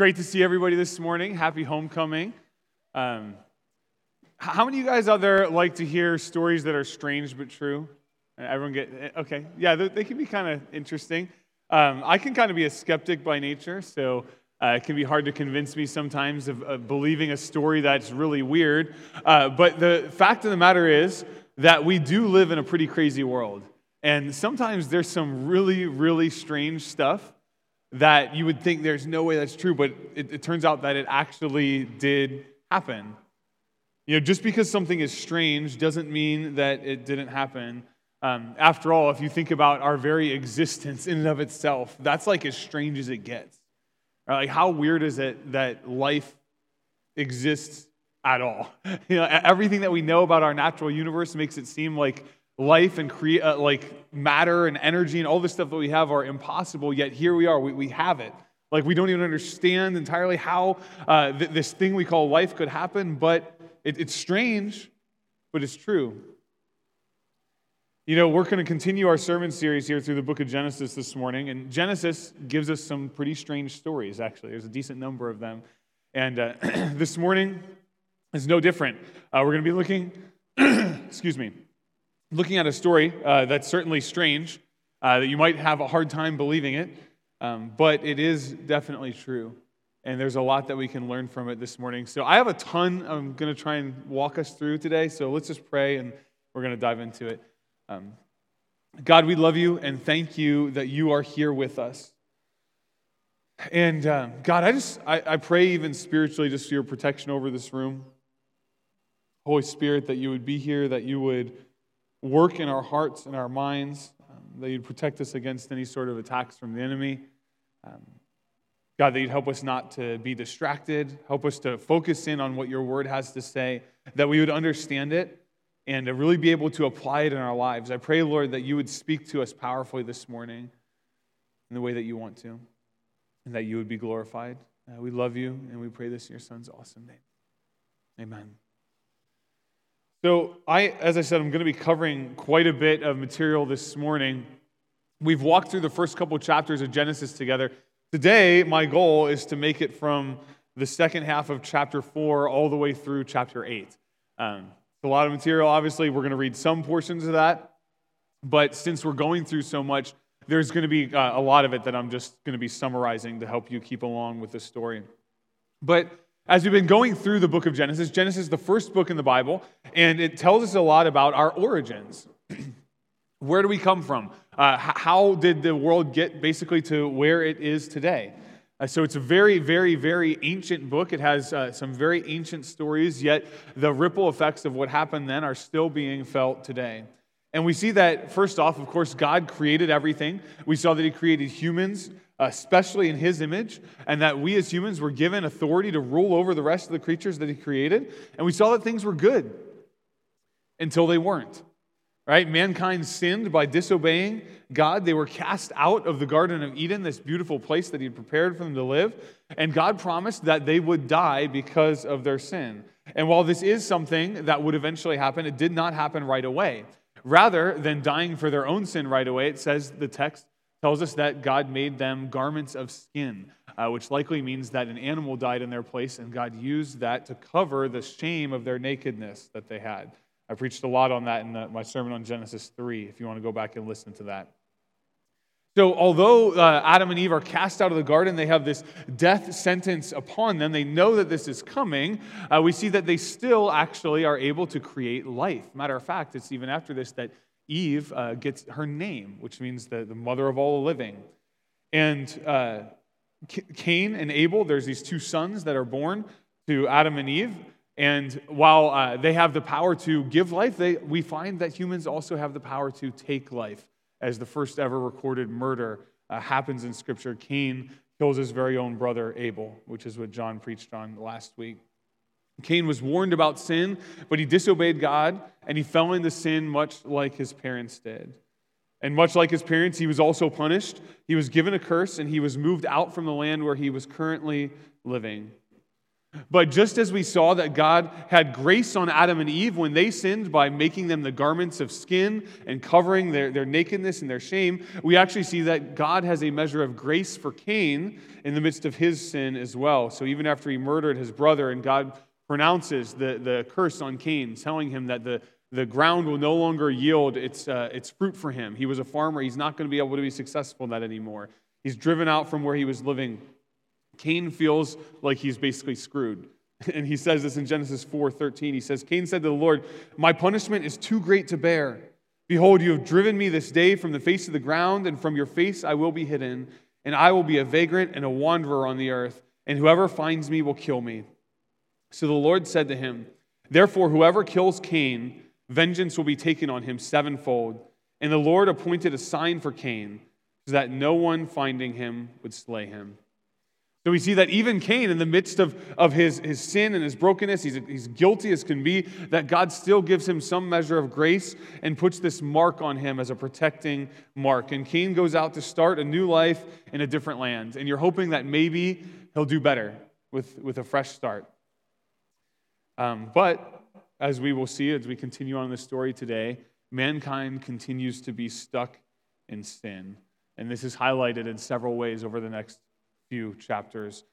great to see everybody this morning. Happy homecoming. Um, how many of you guys out there like to hear stories that are strange but true? Everyone get eh, okay? Yeah, they, they can be kind of interesting. Um, I can kind of be a skeptic by nature, so uh, it can be hard to convince me sometimes of, of believing a story that's really weird. Uh, but the fact of the matter is that we do live in a pretty crazy world, and sometimes there's some really, really strange stuff that you would think there's no way that's true, but it, it turns out that it actually did happen. You know, just because something is strange doesn't mean that it didn't happen. Um, after all, if you think about our very existence in and of itself, that's like as strange as it gets. Right? Like, how weird is it that life exists at all? You know, everything that we know about our natural universe makes it seem like life and create uh, like matter and energy and all the stuff that we have are impossible yet here we are we, we have it. Like we don't even understand entirely how uh, th- this thing we call life could happen but it, it's strange but it's true. You know we're going to continue our sermon series here through the book of genesis this morning and genesis gives us some pretty strange stories actually. There's a decent number of them. And uh, this morning is no different. Uh, we're going to be looking excuse me looking at a story uh, that's certainly strange, uh, that you might have a hard time believing it, um, but it is definitely true. And there's a lot that we can learn from it this morning. So I have a ton I'm going to try and walk us through today. So let's just pray and we're going to dive into it. Um, God, we love you and thank you that you are here with us. And um, God, I just I, I pray even spiritually just for your protection over this room. Holy Spirit, that you would be here, that you would work in our hearts and our minds, um, that you'd protect us against any sort of attacks from the enemy. Um, God, that you'd help us not to be distracted, help us to focus in on what your word has to say, that we would understand it and to really be able to apply it in our lives. I pray, Lord, that you would speak to us powerfully this morning in the way that you want to, and that you would be glorified. Uh, we love you, and we pray this in your son's awesome name. Amen. So, I, as I said, I'm going to be covering quite a bit of material this morning. We've walked through the first couple chapters of Genesis together. Today, my goal is to make it from the second half of chapter 4 all the way through chapter 8. Um, a lot of material, obviously. We're going to read some portions of that. But since we're going through so much, there's going to be uh, a lot of it that I'm just going to be summarizing to help you keep along with the story. But as we've been going through the book of Genesis, Genesis is the first book in the Bible, and it tells us a lot about our origins. where do we come from? Uh, how did the world get basically to where it is today? Uh, so it's a very, very, very ancient book. It has uh, some very ancient stories, yet the ripple effects of what happened then are still being felt today. And we see that, first off, of course, God created everything. We saw that He created humans Uh, especially in his image, and that we as humans were given authority to rule over the rest of the creatures that he created. And we saw that things were good until they weren't. Right? Mankind sinned by disobeying God. They were cast out of the Garden of Eden, this beautiful place that he had prepared for them to live. And God promised that they would die because of their sin. And while this is something that would eventually happen, it did not happen right away. Rather than dying for their own sin right away, it says the text tells us that God made them garments of skin, uh, which likely means that an animal died in their place, and God used that to cover the shame of their nakedness that they had. I preached a lot on that in the, my sermon on Genesis 3, if you want to go back and listen to that. So, although uh, Adam and Eve are cast out of the garden, they have this death sentence upon them. They know that this is coming. Uh, we see that they still actually are able to create life. Matter of fact, it's even after this that Eve uh, gets her name, which means the, the mother of all the living. And uh, Cain and Abel, there's these two sons that are born to Adam and Eve. And while uh, they have the power to give life, they, we find that humans also have the power to take life, as the first ever recorded murder uh, happens in Scripture. Cain kills his very own brother Abel, which is what John preached on last week. Cain was warned about sin, but he disobeyed God and he fell into sin much like his parents did. And much like his parents, he was also punished. He was given a curse and he was moved out from the land where he was currently living. But just as we saw that God had grace on Adam and Eve when they sinned by making them the garments of skin and covering their, their nakedness and their shame, we actually see that God has a measure of grace for Cain in the midst of his sin as well. So even after he murdered his brother and God pronounces the, the curse on Cain, telling him that the, the ground will no longer yield its, uh, its fruit for him. He was a farmer, he's not going to be able to be successful in that anymore. He's driven out from where he was living Cain feels like he's basically screwed. And he says this in Genesis 4:13. He says, Cain said to the Lord, My punishment is too great to bear. Behold, you have driven me this day from the face of the ground, and from your face I will be hidden, and I will be a vagrant and a wanderer on the earth, and whoever finds me will kill me. So the Lord said to him, Therefore, whoever kills Cain, vengeance will be taken on him sevenfold. And the Lord appointed a sign for Cain, so that no one finding him would slay him. So we see that even Cain, in the midst of, of his, his sin and his brokenness, he's, he's guilty as can be, that God still gives him some measure of grace and puts this mark on him as a protecting mark. And Cain goes out to start a new life in a different land. And you're hoping that maybe he'll do better with, with a fresh start. Um, but as we will see as we continue on this story today, mankind continues to be stuck in sin. And this is highlighted in several ways over the next few chapters.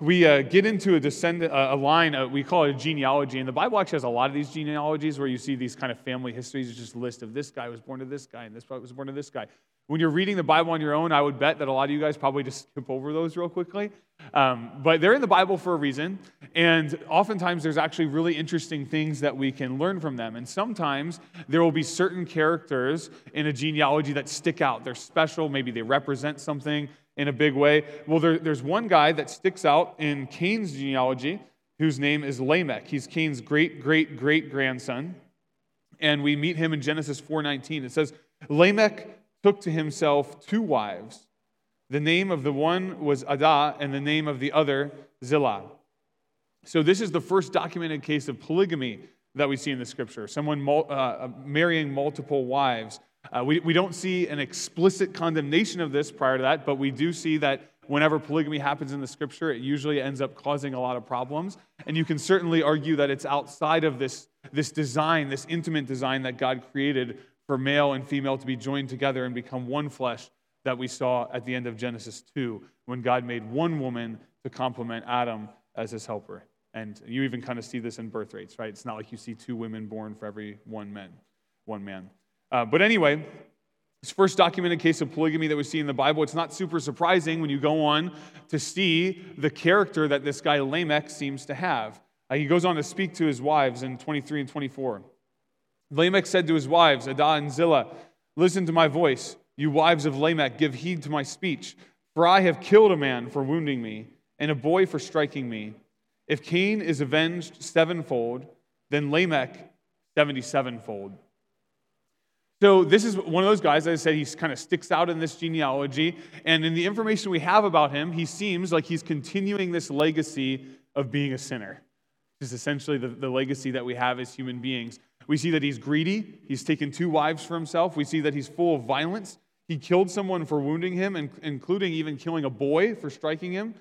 We uh, get into a descendant, uh, a line, uh, we call it a genealogy. And the Bible actually has a lot of these genealogies where you see these kind of family histories. It's just a list of this guy was born to this guy, and this guy was born to this guy. When you're reading the Bible on your own, I would bet that a lot of you guys probably just skip over those real quickly. Um, but they're in the Bible for a reason. And oftentimes there's actually really interesting things that we can learn from them. And sometimes there will be certain characters in a genealogy that stick out. They're special. Maybe they represent something in a big way. Well, there, there's one guy that sticks out in Cain's genealogy whose name is Lamech. He's Cain's great, great, great grandson. And we meet him in Genesis 4:19. It says, Lamech took to himself two wives. The name of the one was Adah, and the name of the other Zillah. So, this is the first documented case of polygamy that we see in the scripture someone uh, marrying multiple wives. Uh, we, we don't see an explicit condemnation of this prior to that, but we do see that whenever polygamy happens in the scripture, it usually ends up causing a lot of problems. And you can certainly argue that it's outside of this, this design, this intimate design that God created for male and female to be joined together and become one flesh that we saw at the end of Genesis 2 when God made one woman to complement Adam as his helper. And you even kind of see this in birth rates, right? It's not like you see two women born for every one man, one man. Uh, but anyway, this first documented case of polygamy that we see in the Bible, it's not super surprising when you go on to see the character that this guy Lamech seems to have. Uh, he goes on to speak to his wives in 23 and 24. Lamech said to his wives, Adah and Zillah, Listen to my voice. You wives of Lamech, give heed to my speech. For I have killed a man for wounding me, and a boy for striking me. If Cain is avenged sevenfold, then Lamech seventy sevenfold. So, this is one of those guys, as I said, he kind of sticks out in this genealogy. And in the information we have about him, he seems like he's continuing this legacy of being a sinner, is essentially the, the legacy that we have as human beings. We see that he's greedy, he's taken two wives for himself. We see that he's full of violence. He killed someone for wounding him, including even killing a boy for striking him.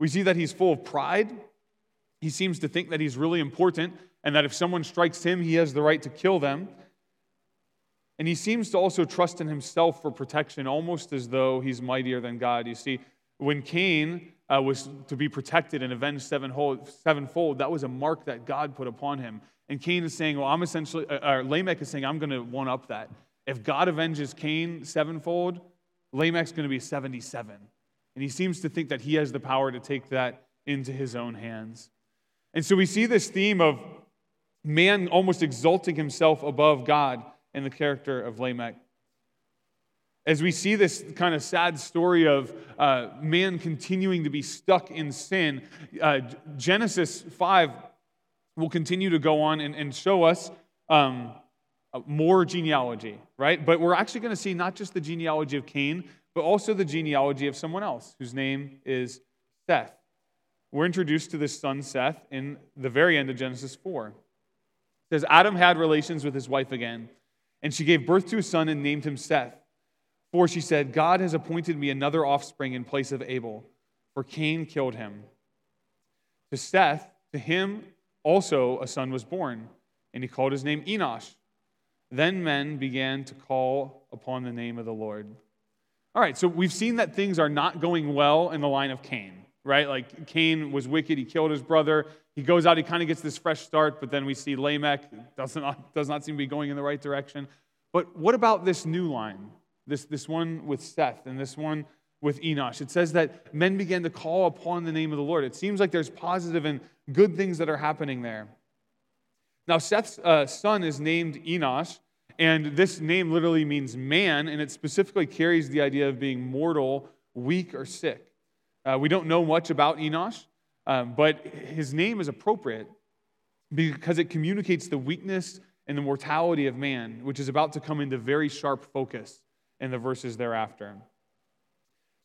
We see that he's full of pride. He seems to think that he's really important and that if someone strikes him, he has the right to kill them. And he seems to also trust in himself for protection, almost as though he's mightier than God. You see, when Cain uh, was to be protected and avenged sevenfold, sevenfold, that was a mark that God put upon him. And Cain is saying, Well, I'm essentially, uh, or Lamech is saying, I'm going to one up that. If God avenges Cain sevenfold, Lamech's going to be 77. And he seems to think that he has the power to take that into his own hands. And so we see this theme of man almost exalting himself above God in the character of Lamech. As we see this kind of sad story of uh, man continuing to be stuck in sin, uh, Genesis 5 will continue to go on and, and show us um, more genealogy, right? But we're actually going to see not just the genealogy of Cain, but also the genealogy of someone else whose name is Seth. We're introduced to this son Seth in the very end of Genesis 4. It says, Adam had relations with his wife again and she gave birth to a son and named him Seth. For she said, God has appointed me another offspring in place of Abel, for Cain killed him. To Seth, to him also a son was born, and he called his name Enosh. Then men began to call upon the name of the Lord. All right, so we've seen that things are not going well in the line of Cain, right? Like Cain was wicked, he killed his brother. He goes out, he kind of gets this fresh start, but then we see Lamech does not, does not seem to be going in the right direction. But what about this new line? This, this one with Seth and this one with Enosh. It says that men began to call upon the name of the Lord. It seems like there's positive and good things that are happening there. Now, Seth's uh, son is named Enosh, and this name literally means man, and it specifically carries the idea of being mortal, weak, or sick. Uh, we don't know much about Enosh, um, but his name is appropriate because it communicates the weakness and the mortality of man, which is about to come into very sharp focus in the verses thereafter.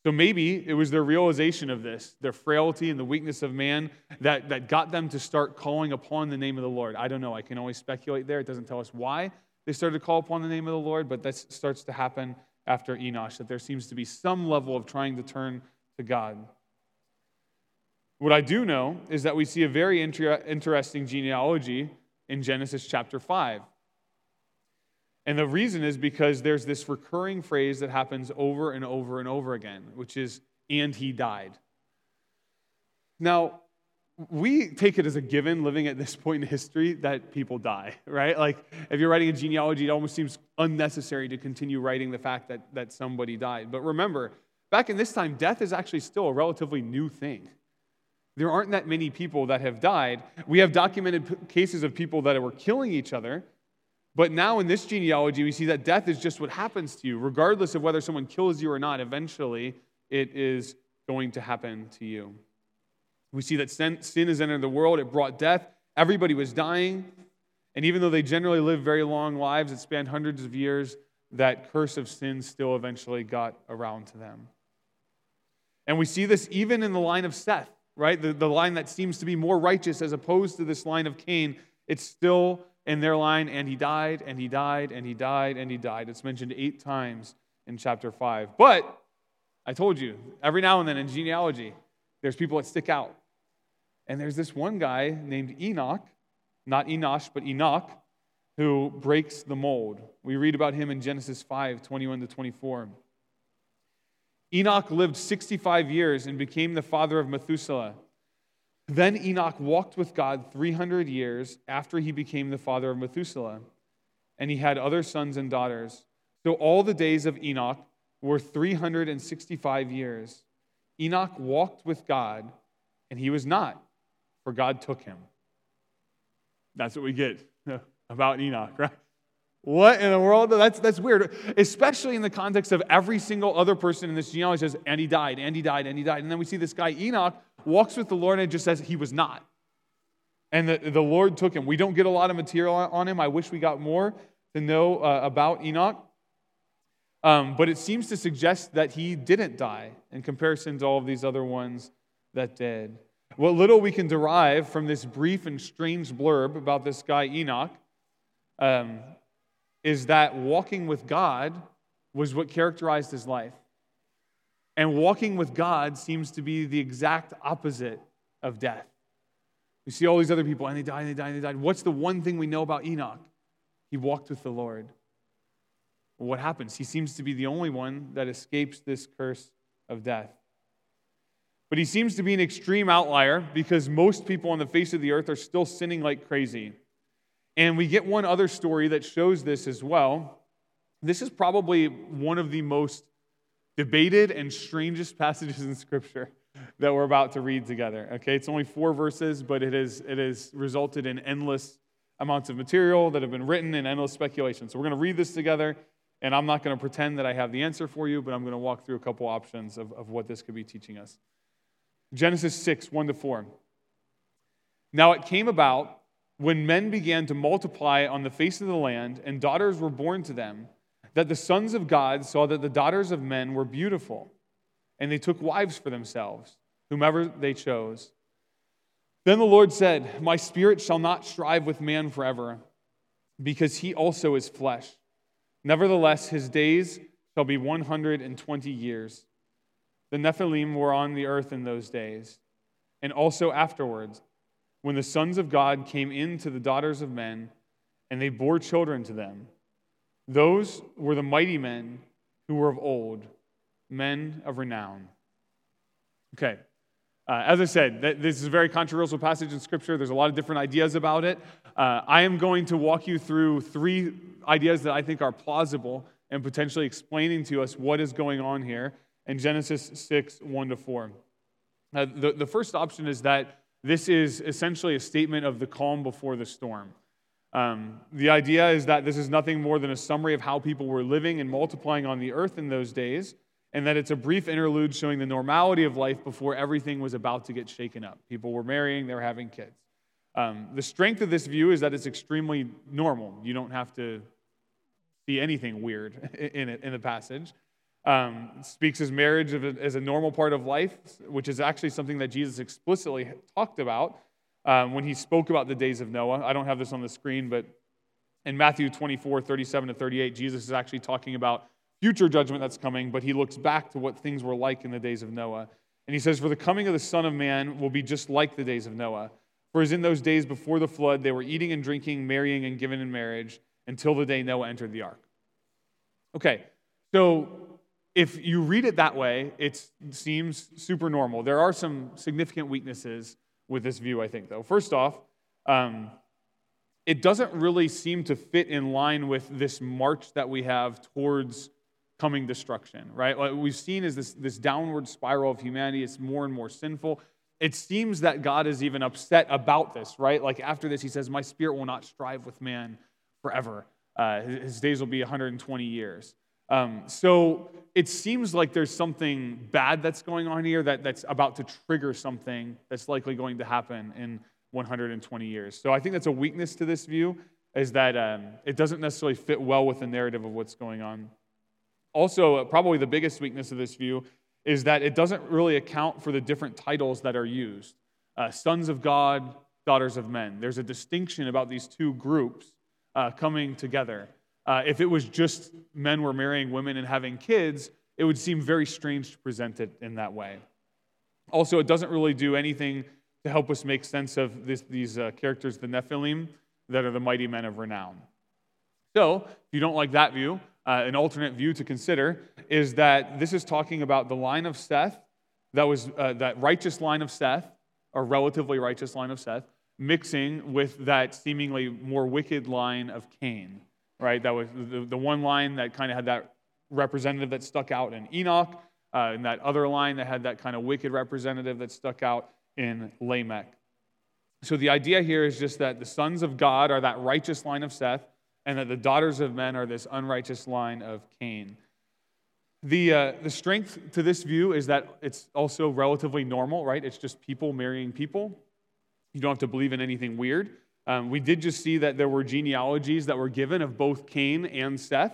So maybe it was their realization of this, their frailty and the weakness of man, that, that got them to start calling upon the name of the Lord. I don't know. I can only speculate there. It doesn't tell us why they started to call upon the name of the Lord, but that starts to happen after Enosh, that there seems to be some level of trying to turn to God. What I do know is that we see a very inter- interesting genealogy in Genesis chapter 5. And the reason is because there's this recurring phrase that happens over and over and over again, which is, and he died. Now, we take it as a given living at this point in history that people die, right? Like, if you're writing a genealogy, it almost seems unnecessary to continue writing the fact that, that somebody died. But remember, back in this time, death is actually still a relatively new thing. There aren't that many people that have died. We have documented cases of people that were killing each other but now in this genealogy, we see that death is just what happens to you. Regardless of whether someone kills you or not, eventually it is going to happen to you. We see that sin, has entered the world, it brought death. Everybody was dying. And even though they generally lived very long lives that spanned hundreds of years, that curse of sin still eventually got around to them. And we see this even in the line of Seth, right? The, the line that seems to be more righteous as opposed to this line of Cain. It's still in their line, and he died, and he died, and he died, and he died. It's mentioned eight times in chapter 5. But I told you, every now and then in genealogy, there's people that stick out. And there's this one guy named Enoch, not Enosh, but Enoch, who breaks the mold. We read about him in Genesis 5 21 to 24. Enoch lived 65 years and became the father of Methuselah. Then Enoch walked with God 300 years after he became the father of Methuselah, and he had other sons and daughters. So all the days of Enoch were 365 years. Enoch walked with God, and he was not, for God took him. That's what we get about Enoch, right? What in the world? That's, that's weird, especially in the context of every single other person in this genealogy says, and he died, and he died, and he died. And then we see this guy, Enoch, walks with the Lord and it just says he was not. And the, the Lord took him. We don't get a lot of material on him. I wish we got more to know uh, about Enoch. Um, but it seems to suggest that he didn't die in comparison to all of these other ones that did. What little we can derive from this brief and strange blurb about this guy, Enoch, um, is that walking with God was what characterized his life. And walking with God seems to be the exact opposite of death. We see all these other people, and they died, and they died, and they died. What's the one thing we know about Enoch? He walked with the Lord. What happens? He seems to be the only one that escapes this curse of death. But he seems to be an extreme outlier because most people on the face of the earth are still sinning like crazy. And we get one other story that shows this as well. This is probably one of the most debated and strangest passages in Scripture that we're about to read together. Okay, it's only four verses, but it, is, it has resulted in endless amounts of material that have been written and endless speculation. So we're going to read this together, and I'm not going to pretend that I have the answer for you, but I'm going to walk through a couple options of, of what this could be teaching us. Genesis 6, 1 to 4. Now it came about when men began to multiply on the face of the land, and daughters were born to them that the sons of God saw that the daughters of men were beautiful, and they took wives for themselves, whomever they chose. Then the Lord said, My spirit shall not strive with man forever, because he also is flesh. Nevertheless, his days shall be 120 years. The Nephilim were on the earth in those days. and also afterwards, when the sons of God came in to the daughters of men, and they bore children to them. Those were the mighty men who were of old, men of renown. Okay. Uh, as I said, this is a very controversial passage in Scripture. There's a lot of different ideas about it. Uh, I am going to walk you through three ideas that I think are plausible and potentially explaining to us what is going on here in Genesis 6 1 to 4. Uh, the, the first option is that this is essentially a statement of the calm before the storm. Um, the idea is that this is nothing more than a summary of how people were living and multiplying on the earth in those days, and that it's a brief interlude showing the normality of life before everything was about to get shaken up. People were marrying, they were having kids. Um, the strength of this view is that it's extremely normal. You don't have to see anything weird in it in the passage. Um, speaks as marriage as a normal part of life, which is actually something that Jesus explicitly talked about um, when he spoke about the days of Noah. I don't have this on the screen, but in Matthew 24, 37 to 38, Jesus is actually talking about future judgment that's coming, but he looks back to what things were like in the days of Noah. And he says, For the coming of the Son of Man will be just like the days of Noah. For as in those days before the flood, they were eating and drinking, marrying and giving in marriage until the day Noah entered the ark. Okay, so if you read it that way, it seems super normal. There are some significant weaknesses with this view, I think, though. First off, um, it doesn't really seem to fit in line with this march that we have towards coming destruction, right? What we've seen is this, this downward spiral of humanity. It's more and more sinful. It seems that God is even upset about this, right? Like after this, he says, My spirit will not strive with man forever. Uh, his days will be 120 years. Um, so it seems like there's something bad that's going on here that, that's about to trigger something that's likely going to happen in 120 years. So I think that's a weakness to this view, is that um, it doesn't necessarily fit well with the narrative of what's going on. Also, uh, probably the biggest weakness of this view is that it doesn't really account for the different titles that are used uh, sons of God, daughters of men. There's a distinction about these two groups uh, coming together. Uh, if it was just men were marrying women and having kids, it would seem very strange to present it in that way. Also, it doesn't really do anything to help us make sense of this, these uh, characters, the Nephilim, that are the mighty men of renown. So, if you don't like that view, uh, an alternate view to consider is that this is talking about the line of Seth, that was uh, that righteous line of Seth, a relatively righteous line of Seth, mixing with that seemingly more wicked line of Cain right? That was the, the one line that kind of had that representative that stuck out in Enoch, uh, and that other line that had that kind of wicked representative that stuck out in Lamech. So the idea here is just that the sons of God are that righteous line of Seth, and that the daughters of men are this unrighteous line of Cain. The, uh, the strength to this view is that it's also relatively normal, right? It's just people marrying people. You don't have to believe in anything weird. Um, we did just see that there were genealogies that were given of both Cain and Seth.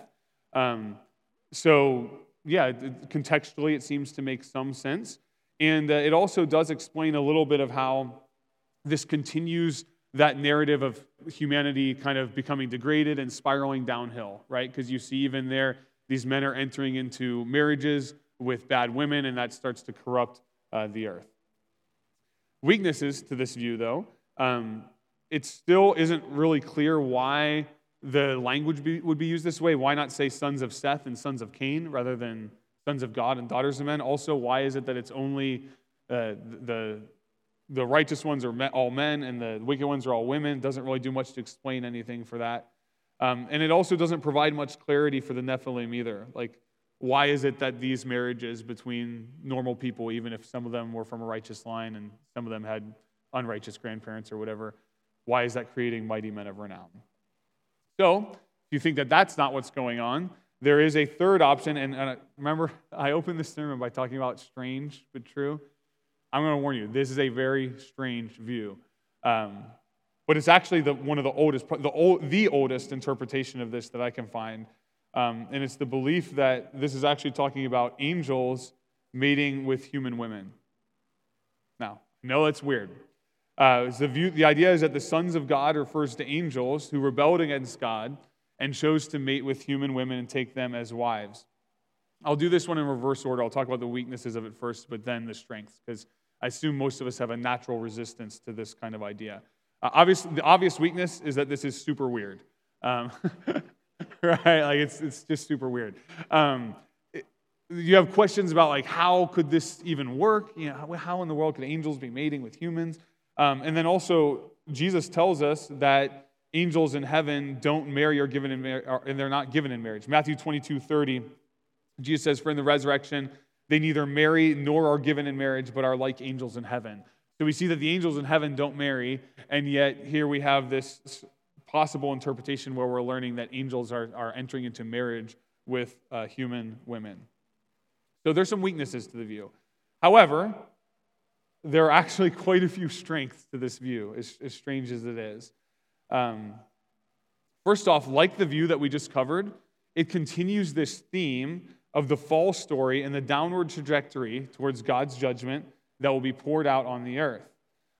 Um, so, yeah, contextually, it seems to make some sense. And uh, it also does explain a little bit of how this continues that narrative of humanity kind of becoming degraded and spiraling downhill, right? Because you see, even there, these men are entering into marriages with bad women, and that starts to corrupt uh, the earth. Weaknesses to this view, though. Um, it still isn't really clear why the language be, would be used this way. Why not say sons of Seth and sons of Cain rather than sons of God and daughters of men? Also, why is it that it's only uh, the, the righteous ones are all men and the wicked ones are all women? Doesn't really do much to explain anything for that. Um, and it also doesn't provide much clarity for the Nephilim either. Like, why is it that these marriages between normal people, even if some of them were from a righteous line and some of them had unrighteous grandparents or whatever, why is that creating mighty men of renown? So, if you think that that's not what's going on, there is a third option. And, and remember, I opened this sermon by talking about strange but true. I'm going to warn you, this is a very strange view. Um, but it's actually the, one of the oldest, the, old, the oldest interpretation of this that I can find. Um, and it's the belief that this is actually talking about angels mating with human women. Now, no, that's weird. Uh, the, view, the idea is that the sons of God refers to angels who rebelled against God and chose to mate with human women and take them as wives. I'll do this one in reverse order. I'll talk about the weaknesses of it first, but then the strengths, because I assume most of us have a natural resistance to this kind of idea. Uh, obviously, the obvious weakness is that this is super weird. Um, right? Like it's, it's just super weird. Um, it, you have questions about like how could this even work? You know, how, how in the world could angels be mating with humans? Um, and then also, Jesus tells us that angels in heaven don't marry or given in mar- and they're not given in marriage. Matthew 22, 30, Jesus says, For in the resurrection, they neither marry nor are given in marriage, but are like angels in heaven. So we see that the angels in heaven don't marry, and yet here we have this possible interpretation where we're learning that angels are, are entering into marriage with uh, human women. So there's some weaknesses to the view. However, there are actually quite a few strengths to this view, as, as strange as it is. Um, first off, like the view that we just covered, it continues this theme of the fall story and the downward trajectory towards God's judgment that will be poured out on the earth.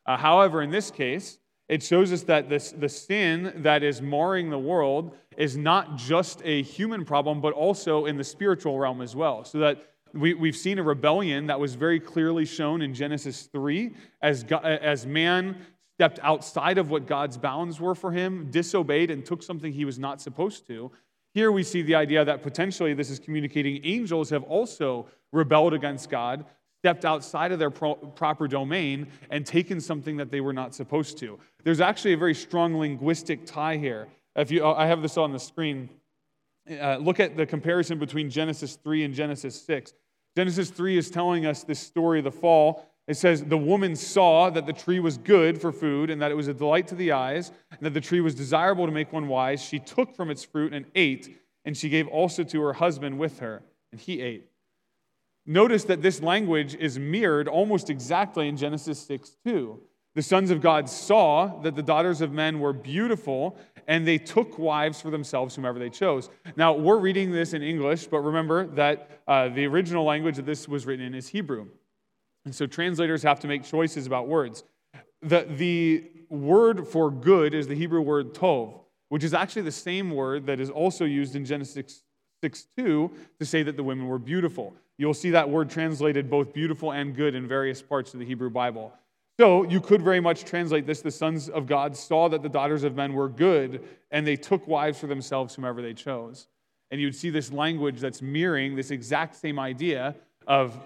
Uh, however, in this case, it shows us that this, the sin that is marring the world is not just a human problem, but also in the spiritual realm as well. So that we, we've seen a rebellion that was very clearly shown in Genesis 3 as, God, as man stepped outside of what God's bounds were for him, disobeyed, and took something he was not supposed to. Here we see the idea that potentially this is communicating angels have also rebelled against God, stepped outside of their pro- proper domain, and taken something that they were not supposed to. There's actually a very strong linguistic tie here. If you, I have this on the screen. Uh, look at the comparison between Genesis 3 and Genesis 6. Genesis 3 is telling us this story of the fall. It says, The woman saw that the tree was good for food, and that it was a delight to the eyes, and that the tree was desirable to make one wise. She took from its fruit and ate, and she gave also to her husband with her, and he ate. Notice that this language is mirrored almost exactly in Genesis 6 2. The sons of God saw that the daughters of men were beautiful, and they took wives for themselves, whomever they chose. Now, we're reading this in English, but remember that uh, the original language that this was written in is Hebrew. And so translators have to make choices about words. The, the word for good is the Hebrew word tov, which is actually the same word that is also used in Genesis 6 2 to say that the women were beautiful. You'll see that word translated both beautiful and good in various parts of the Hebrew Bible. So you could very much translate this the sons of God saw that the daughters of men were good, and they took wives for themselves, whomever they chose. And you'd see this language that's mirroring this exact same idea of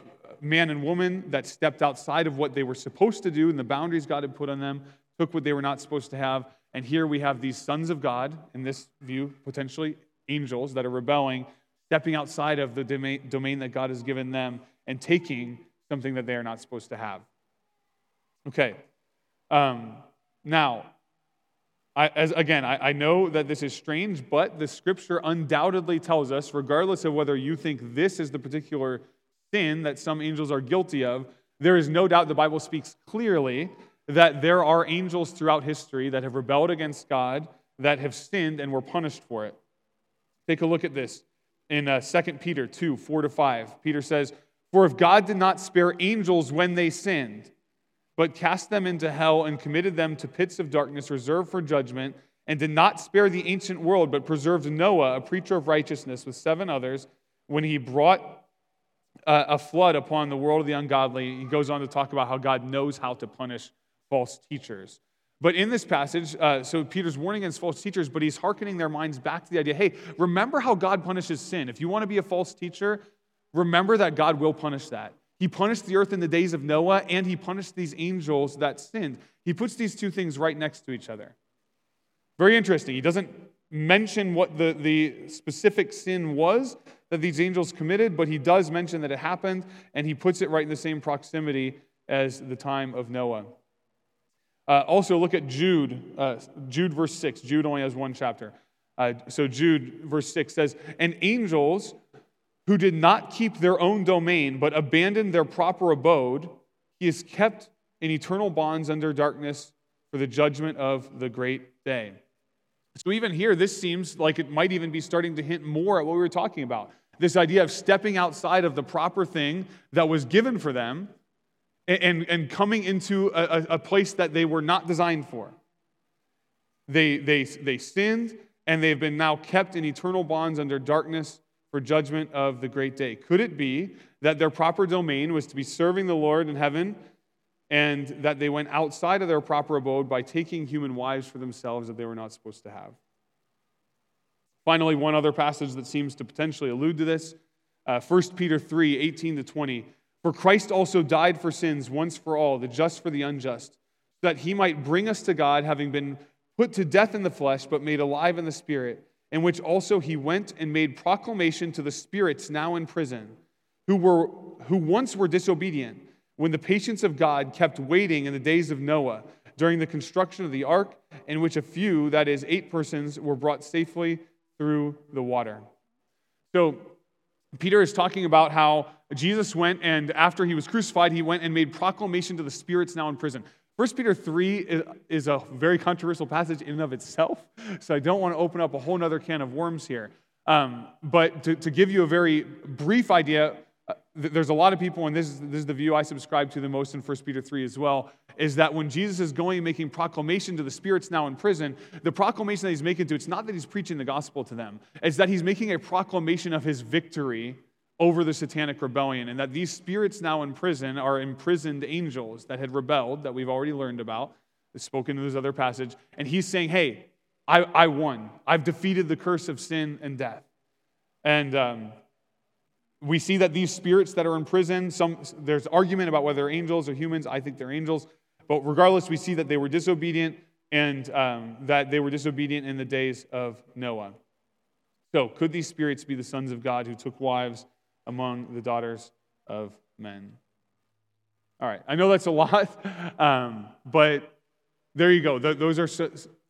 man and woman that stepped outside of what they were supposed to do and the boundaries God had put on them, took what they were not supposed to have. And here we have these sons of God, in this view, potentially angels that are rebelling, stepping outside of the domain that God has given them and taking something that they are not supposed to have. Okay. Um, now, I, as, again, I, I know that this is strange, but the scripture undoubtedly tells us, regardless of whether you think this is the particular sin that some angels are guilty of, there is no doubt the Bible speaks clearly that there are angels throughout history that have rebelled against God, that have sinned, and were punished for it. Take a look at this in uh, 2 Peter 2 4 to 5. Peter says, For if God did not spare angels when they sinned, but cast them into hell and committed them to pits of darkness reserved for judgment, and did not spare the ancient world, but preserved Noah, a preacher of righteousness, with seven others, when he brought uh, a flood upon the world of the ungodly. He goes on to talk about how God knows how to punish false teachers. But in this passage, uh, so Peter's warning against false teachers, but he's hearkening their minds back to the idea hey, remember how God punishes sin. If you want to be a false teacher, remember that God will punish that. He punished the earth in the days of Noah, and he punished these angels that sinned. He puts these two things right next to each other. Very interesting. He doesn't mention what the, the specific sin was that these angels committed, but he does mention that it happened, and he puts it right in the same proximity as the time of Noah. Uh, also, look at Jude, uh, Jude verse 6. Jude only has one chapter. Uh, so, Jude verse 6 says, And angels who did not keep their own domain, but abandoned their proper abode, he is kept in eternal bonds under darkness for the judgment of the great day. So, even here, this seems like it might even be starting to hint more at what we were talking about this idea of stepping outside of the proper thing that was given for them and, and coming into a, a place that they were not designed for. They, they, they sinned, and they've been now kept in eternal bonds under darkness for judgment of the great day. Could it be that their proper domain was to be serving the Lord in heaven and that they went outside of their proper abode by taking human wives for themselves that they were not supposed to have. Finally, one other passage that seems to potentially allude to this uh, 1 Peter 3 18 to 20. For Christ also died for sins once for all, the just for the unjust, that he might bring us to God, having been put to death in the flesh, but made alive in the spirit, in which also he went and made proclamation to the spirits now in prison, who, were, who once were disobedient, when the patience of God kept waiting in the days of Noah during the construction of the ark, in which a few, that is, eight persons, were brought safely through the water. So, Peter is talking about how Jesus went and after he was crucified, he went and made proclamation to the spirits now in prison. 1 Peter 3 is a very controversial passage in and of itself, so I don't want to open up a whole other can of worms here. Um, but to, to, give you a very brief idea, uh, there's a lot of people, and this is, this is the view I subscribe to the most in 1 Peter 3 as well, is that when Jesus is going and making proclamation to the spirits now in prison, the proclamation that he's making to, it's not that he's preaching the gospel to them, it's that he's making a proclamation of his victory over the satanic rebellion, and that these spirits now in prison are imprisoned angels that had rebelled, that we've already learned about, spoken in this other passage, and he's saying, Hey, I, I won. I've defeated the curse of sin and death. And um, we see that these spirits that are in prison, some, there's argument about whether they're angels or humans. I think they're angels. But regardless, we see that they were disobedient and um, that they were disobedient in the days of Noah. So, could these spirits be the sons of God who took wives among the daughters of men? All right, I know that's a lot, um, but there you go. those are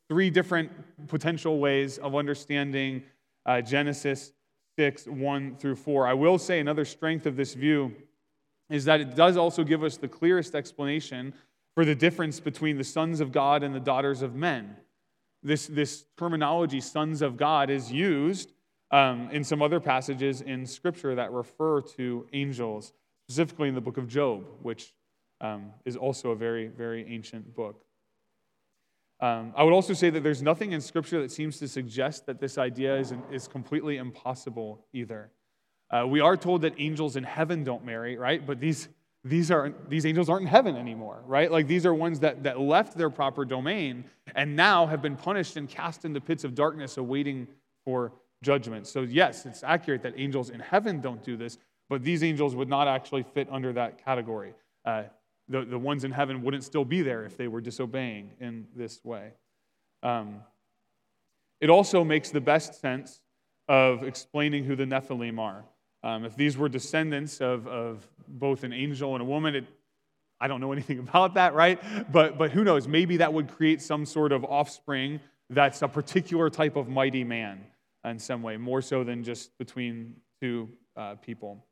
three different potential ways of understanding uh, Genesis 6 1 through 4. I will say another strength of this view is that it does also give us the clearest explanation for the difference between the sons of God and the daughters of men. This, this terminology, sons of God, is used um, in some other passages in Scripture that refer to angels, specifically in the book of Job, which um, is also a very, very ancient book. Um, I would also say that there's nothing in Scripture that seems to suggest that this idea is, is completely impossible either. Uh, we are told that angels in heaven don't marry, right? But these, these, are, these angels aren't in heaven anymore, right? Like these are ones that, that left their proper domain and now have been punished and cast into pits of darkness awaiting for judgment. So, yes, it's accurate that angels in heaven don't do this, but these angels would not actually fit under that category. Uh, the, the ones in heaven wouldn't still be there if they were disobeying in this way. Um, it also makes the best sense of explaining who the Nephilim are. Um, if these were descendants of, of both an angel and a woman, it, I don't know anything about that, right? But, but who knows? Maybe that would create some sort of offspring that's a particular type of mighty man in some way, more so than just between two uh, people.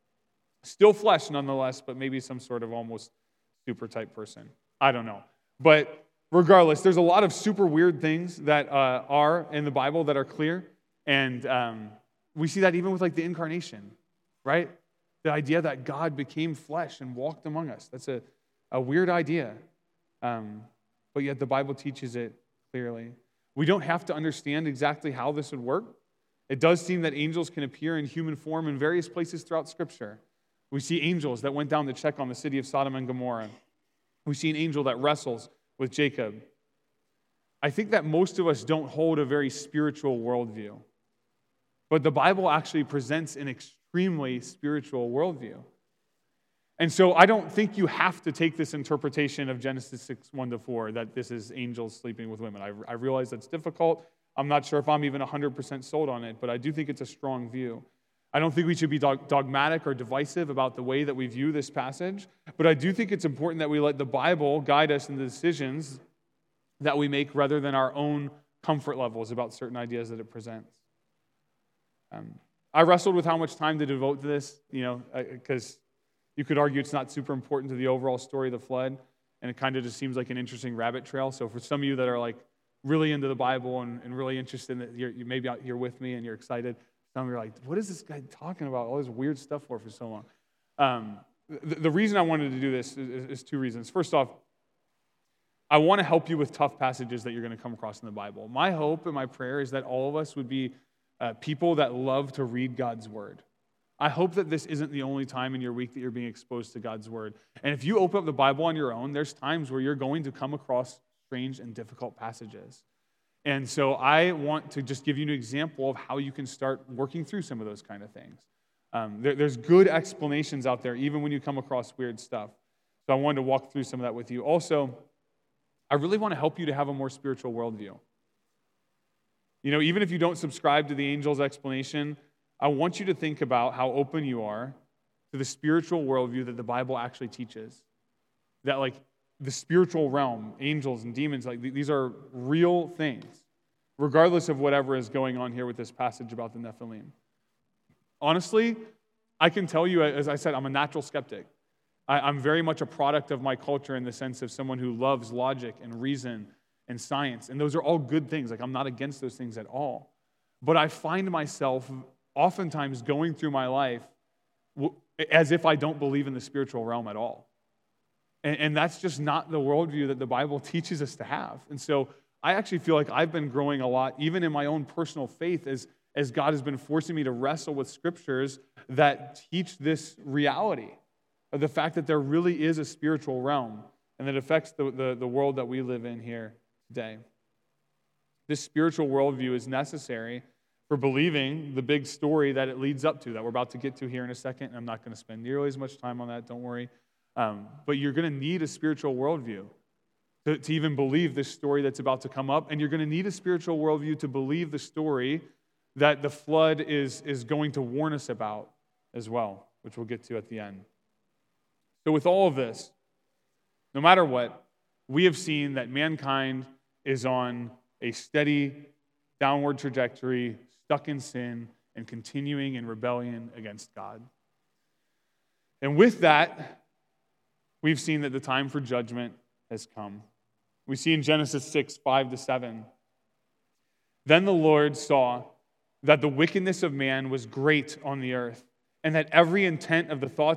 Still flesh, nonetheless, but maybe some sort of almost super type person. I don't know. But regardless, there's a lot of super weird things that uh, are in the Bible that are clear. And um, we see that even with like the incarnation, right? The idea that God became flesh and walked among us. That's a, a weird idea. Um, but yet the Bible teaches it clearly. We don't have to understand exactly how this would work. It does seem that angels can appear in human form in various places throughout Scripture. We see angels that went down to check on the city of Sodom and Gomorrah. We see an angel that wrestles with Jacob. I think that most of us don't hold a very spiritual worldview. But the Bible actually presents an extremely spiritual worldview. And so I don't think you have to take this interpretation of Genesis 6 1 to 4 that this is angels sleeping with women. I, I realize that's difficult. I'm not sure if I'm even 100% sold on it, but I do think it's a strong view. I don't think we should be dogmatic or divisive about the way that we view this passage, but I do think it's important that we let the Bible guide us in the decisions that we make rather than our own comfort levels about certain ideas that it presents. Um, I wrestled with how much time to devote to this, you know, because you could argue it's not super important to the overall story of the flood, and it kind of just seems like an interesting rabbit trail. So for some of you that are like, really into the Bible and, and really interested in it, you're, you maybe you're with me and you're excited. Some of you are like, what is this guy talking about? All this weird stuff for for so long. Um, the, the, reason I wanted to do this is, is two reasons. First off, I want to help you with tough passages that you're going to come across in the Bible. My hope and my prayer is that all of us would be uh, people that love to read God's word. I hope that this isn't the only time in your week that you're being exposed to God's word. And if you open up the Bible on your own, there's times where you're going to come across strange and difficult passages. And so I want to just give you an example of how you can start working through some of those kind of things. Um, there, there's good explanations out there, even when you come across weird stuff. So I wanted to walk through some of that with you. Also, I really want to help you to have a more spiritual worldview. You know, even if you don't subscribe to the angel's explanation, I want you to think about how open you are to the spiritual worldview that the Bible actually teaches. That, like, the spiritual realm, angels and demons, like, these are real things, regardless of whatever is going on here with this passage about the Nephilim. Honestly, I can tell you, as I said, I'm a natural skeptic. I, am very much a product of my culture in the sense of someone who loves logic and reason and science. And those are all good things. Like, I'm not against those things at all. But I find myself oftentimes going through my life as if I don't believe in the spiritual realm at all. And, and that's just not the worldview that the Bible teaches us to have. And so I actually feel like I've been growing a lot, even in my own personal faith, as, as God has been forcing me to wrestle with scriptures that teach this reality of the fact that there really is a spiritual realm and that affects the, the, the world that we live in here today. This spiritual worldview is necessary for believing the big story that it leads up to, that we're about to get to here in a second. And I'm not going to spend nearly as much time on that, don't worry. Um, but you're going to need a spiritual worldview to, to even believe this story that's about to come up. And you're going to need a spiritual worldview to believe the story that the flood is, is going to warn us about as well, which we'll get to at the end. So, with all of this, no matter what, we have seen that mankind is on a steady downward trajectory, stuck in sin, and continuing in rebellion against God. And with that, we've seen that the time for judgment has come. We see in Genesis 6 5 to 7. Then the Lord saw that the wickedness of man was great on the earth, and that every intent of the thoughts